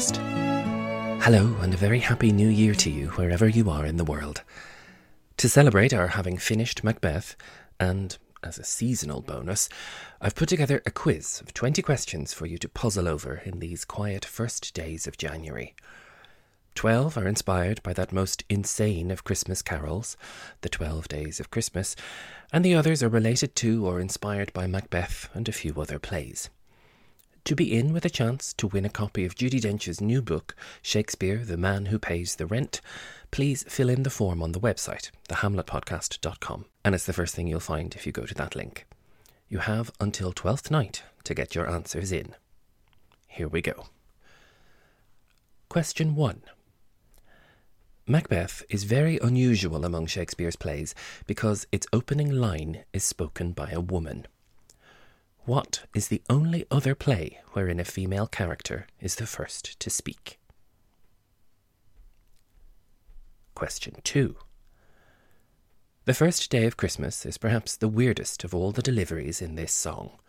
podcast. Hello, and a very happy new year to you wherever you are in the world. To celebrate our having finished Macbeth, and as a seasonal bonus, I've put together a quiz of 20 questions for you to puzzle over in these quiet first days of January. Twelve are inspired by that most insane of Christmas carols, The Twelve Days of Christmas, and the others are related to or inspired by Macbeth and a few other plays. To be in with a chance to win a copy of Judi Dench's new book, Shakespeare, The Man Who Pays the Rent, please fill in the form on the website, thehamletpodcast.com. And it's the first thing you'll find if you go to that link. You have until Twelfth Night to get your answers in. Here we go. Question 1. Macbeth is very unusual among Shakespeare's plays because its opening line is spoken by a woman. What is the only other play wherein a female character is the first to speak? Question 2. The first day of Christmas is perhaps the weirdest of all the deliveries in this song.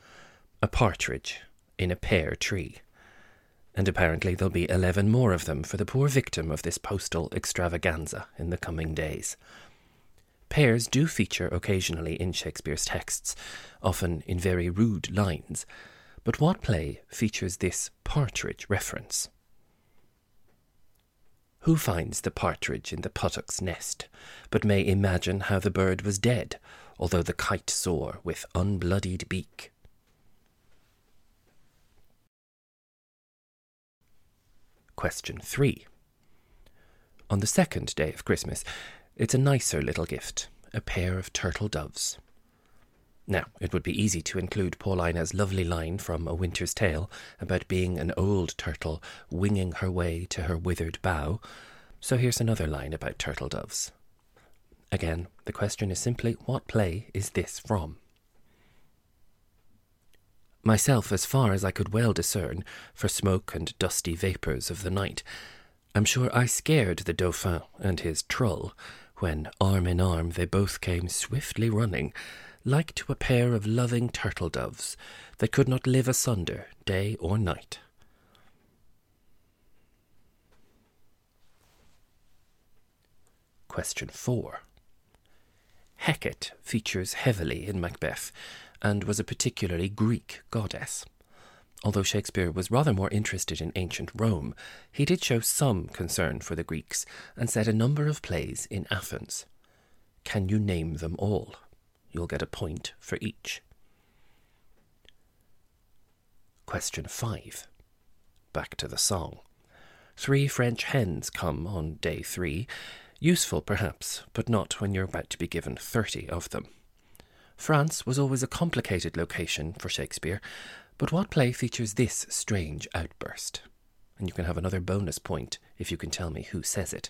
A partridge in a pear tree. And apparently there'll be eleven more of them for the poor victim of this postal extravaganza in the coming days. Pears do feature occasionally in Shakespeare's texts, often in very rude lines, but what play features this partridge reference? Who finds the partridge in the puttock's nest, but may imagine how the bird was dead, although the kite soar with unbloodied beak? Question 3. On the second day of Christmas, it's a nicer little gift, a pair of turtle doves. Now, it would be easy to include Paulina's lovely line from A Winter's Tale about being an old turtle winging her way to her withered bough, so here's another line about turtle doves. Again, the question is simply what play is this from? Myself, as far as I could well discern, for smoke and dusty vapours of the night, I'm sure I scared the Dauphin and his trull when, arm in arm, they both came swiftly running, like to a pair of loving turtle doves that could not live asunder day or night. Question 4. Hecate features heavily in Macbeth and was a particularly Greek goddess. Although Shakespeare was rather more interested in ancient Rome, he did show some concern for the Greeks and set a number of plays in Athens. Can you name them all? You'll get a point for each. Question 5. Back to the song. Three French hens come on day three. Useful, perhaps, but not when you're about to be given thirty of them. France was always a complicated location for Shakespeare, but what play features this strange outburst? And you can have another bonus point if you can tell me who says it.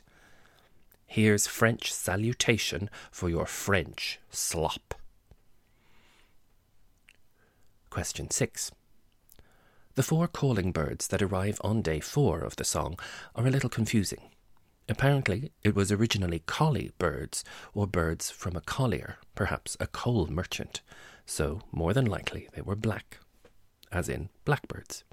Here's French salutation for your French slop. Question 6. The four calling birds that arrive on day four of the song are a little confusing. Apparently, it was originally collie birds, or birds from a collier, perhaps a coal merchant, so more than likely they were black as in blackbirds.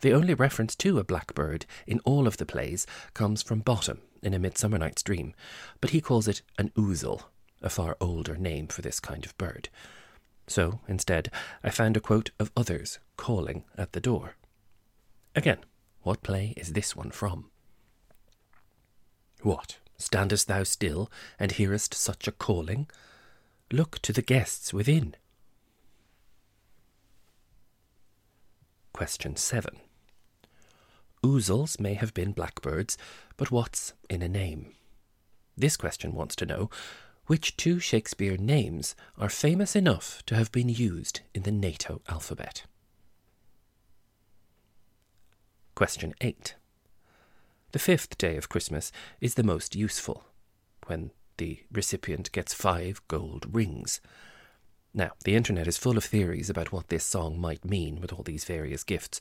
The only reference to a blackbird in all of the plays comes from Bottom in A Midsummer Night's Dream, but he calls it an ouzel, a far older name for this kind of bird. So, instead, I found a quote of others calling at the door. Again, what play is this one from? What, standest thou still, and hearest such a calling? Look to the guests within. Question 7. Ouzels may have been blackbirds, but what's in a name? This question wants to know which two Shakespeare names are famous enough to have been used in the NATO alphabet? Question 8. The fifth day of Christmas is the most useful, when the recipient gets five gold rings. Now, the internet is full of theories about what this song might mean with all these various gifts,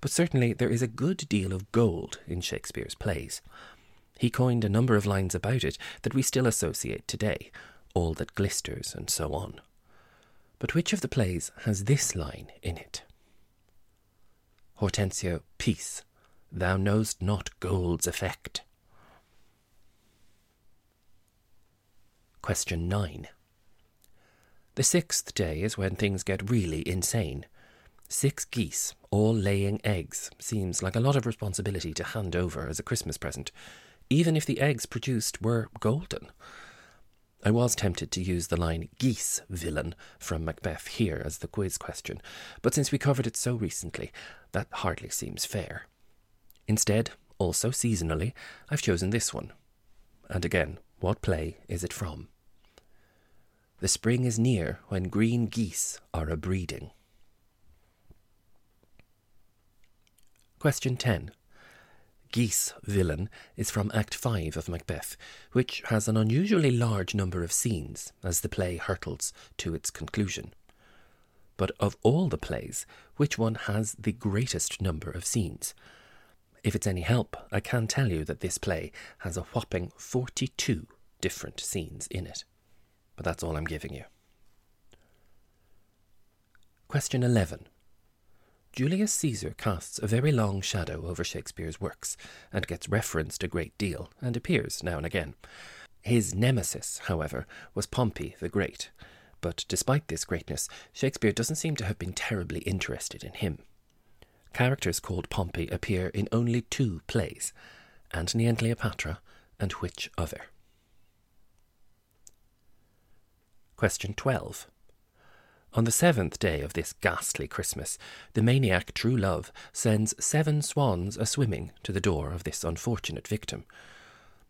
but certainly there is a good deal of gold in Shakespeare's plays. He coined a number of lines about it that we still associate today, all that glisters and so on. But which of the plays has this line in it? Hortensio, peace. thou know'st not gold's effect. Question 9. The sixth day is when things get really insane. Six geese, all laying eggs, seems like a lot of responsibility to hand over as a Christmas present, even if the eggs produced were golden. I was tempted to use the line geese villain from Macbeth here as the quiz question, but since we covered it so recently, that hardly seems fair. Instead, also seasonally, I've chosen this one. And again, what play is it from? The spring is near when green geese are a breeding. Question 10. Geese villain is from Act 5 of Macbeth, which has an unusually large number of scenes as the play hurtles to its conclusion. But of all the plays, which one has the greatest number of scenes? If it's any help, I can tell you that this play has a whopping 42 different scenes in it. But that's all I'm giving you. Question 11. Julius Caesar casts a very long shadow over Shakespeare's works, and gets referenced a great deal, and appears now and again. His nemesis, however, was Pompey the Great, but despite this greatness, Shakespeare doesn't seem to have been terribly interested in him. Characters called Pompey appear in only two plays Antony and Cleopatra, and which other? Question 12. On the seventh day of this ghastly Christmas, the maniac True Love sends seven swans a swimming to the door of this unfortunate victim.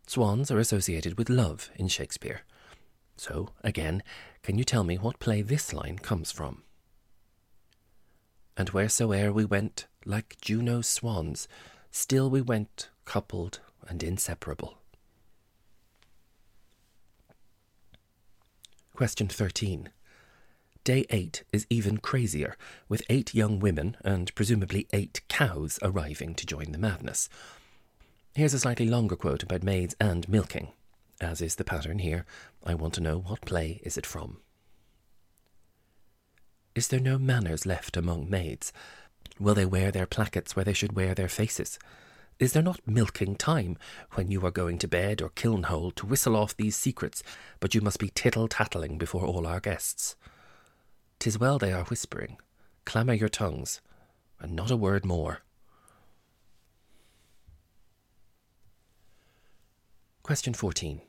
Swans are associated with love in Shakespeare. So, again, can you tell me what play this line comes from? And wheresoe'er we went, like Juno's swans, still we went coupled and inseparable. Question 13. Day 8 is even crazier, with eight young women and presumably eight cows arriving to join the madness. Here's a slightly longer quote about maids and milking. As is the pattern here, I want to know what play is it from. Is there no manners left among maids? Will they wear their plackets where they should wear their faces? Is there not milking time when you are going to bed or kiln hole to whistle off these secrets, but you must be tittle tattling before all our guests? Tis well they are whispering. Clamour your tongues, and not a word more. Question 14.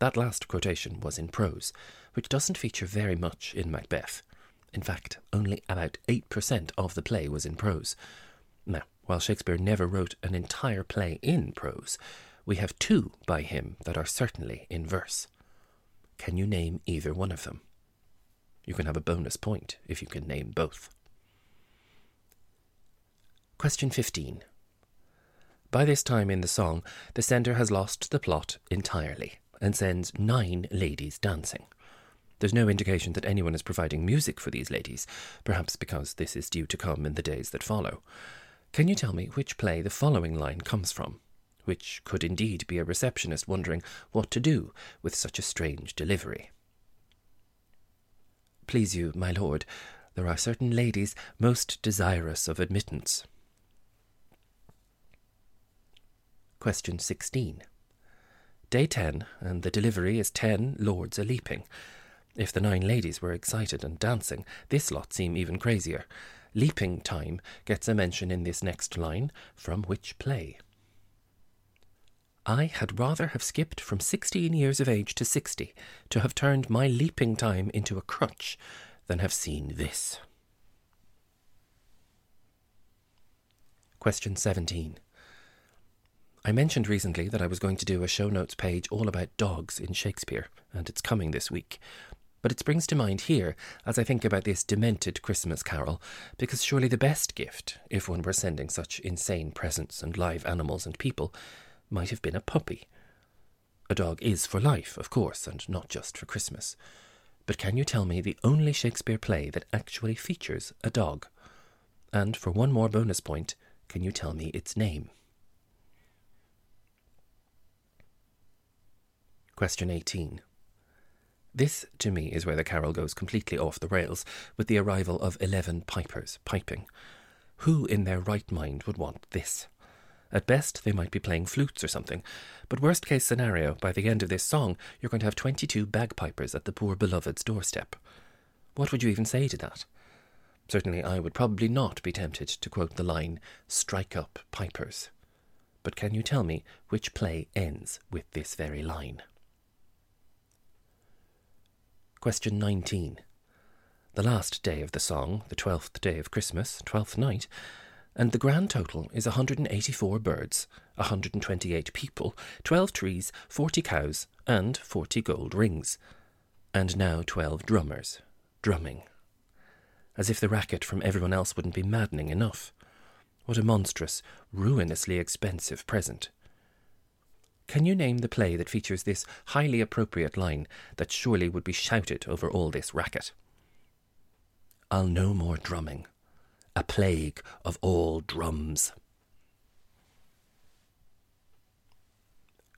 That last quotation was in prose, which doesn't feature very much in Macbeth. In fact, only about 8% of the play was in prose. Now, while Shakespeare never wrote an entire play in prose, we have two by him that are certainly in verse. Can you name either one of them? You can have a bonus point if you can name both. Question 15. By this time in the song, the sender has lost the plot entirely and sends nine ladies dancing. There's no indication that anyone is providing music for these ladies, perhaps because this is due to come in the days that follow. Can you tell me which play the following line comes from? Which could indeed be a receptionist wondering what to do with such a strange delivery. Please you, my lord, there are certain ladies most desirous of admittance. Question 16. Day 10, and the delivery is ten lords a leaping. If the nine ladies were excited and dancing, this lot seem even crazier. Leaping time gets a mention in this next line, from which play? I had rather have skipped from sixteen years of age to sixty to have turned my leaping time into a crutch than have seen this. Question 17. I mentioned recently that I was going to do a show notes page all about dogs in Shakespeare, and it's coming this week. But it springs to mind here as I think about this demented Christmas carol, because surely the best gift, if one were sending such insane presents and live animals and people, might have been a puppy. A dog is for life, of course, and not just for Christmas. But can you tell me the only Shakespeare play that actually features a dog? And for one more bonus point, can you tell me its name? Question 18. This, to me, is where the carol goes completely off the rails, with the arrival of eleven pipers piping. Who in their right mind would want this? At best, they might be playing flutes or something. But worst case scenario, by the end of this song, you're going to have 22 bagpipers at the poor beloved's doorstep. What would you even say to that? Certainly, I would probably not be tempted to quote the line, strike up pipers. But can you tell me which play ends with this very line? Question 19. The last day of the song, the twelfth day of Christmas, twelfth night, and the grand total is 184 birds, 128 people, 12 trees, 40 cows, and 40 gold rings. And now 12 drummers, drumming. As if the racket from everyone else wouldn't be maddening enough. What a monstrous, ruinously expensive present. Can you name the play that features this highly appropriate line that surely would be shouted over all this racket? I'll no more drumming a plague of all drums.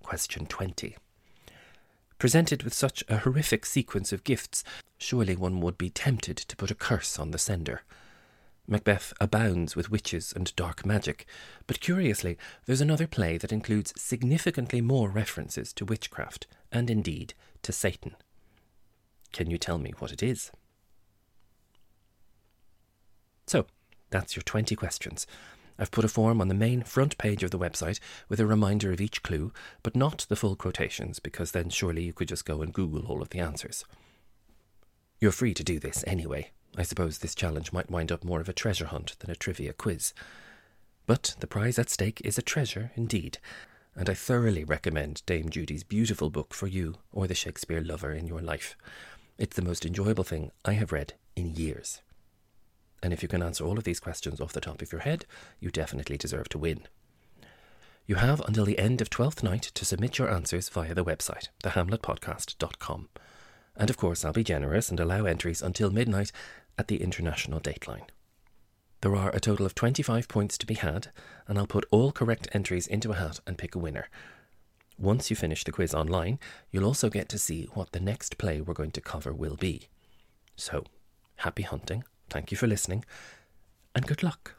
Question 20. Presented with such a horrific sequence of gifts, surely one would be tempted to put a curse on the sender. Macbeth abounds with witches and dark magic, but curiously, there's another play that includes significantly more references to witchcraft, and indeed to Satan. Can you tell me what it is? So, that's your 20 questions. I've put a form on the main front page of the website with a reminder of each clue, but not the full quotations, because then surely you could just go and Google all of the answers. You're free to do this anyway. I suppose this challenge might wind up more of a treasure hunt than a trivia quiz. But the prize at stake is a treasure indeed, and I thoroughly recommend Dame Judi's beautiful book for you or the Shakespeare lover in your life. It's the most enjoyable thing I have read in years. And if you can answer all of these questions off the top of your head, you definitely deserve to win. You have until the end of Twelfth Night to submit your answers via the website, thehamletpodcast.com. And of course, I'll be generous and allow entries until midnight at the international dateline. There are a total of 25 points to be had, and I'll put all correct entries into a hat and pick a winner. Once you finish the quiz online, you'll also get to see what the next play we're going to cover will be. So, happy hunting Thank you for listening, and good luck.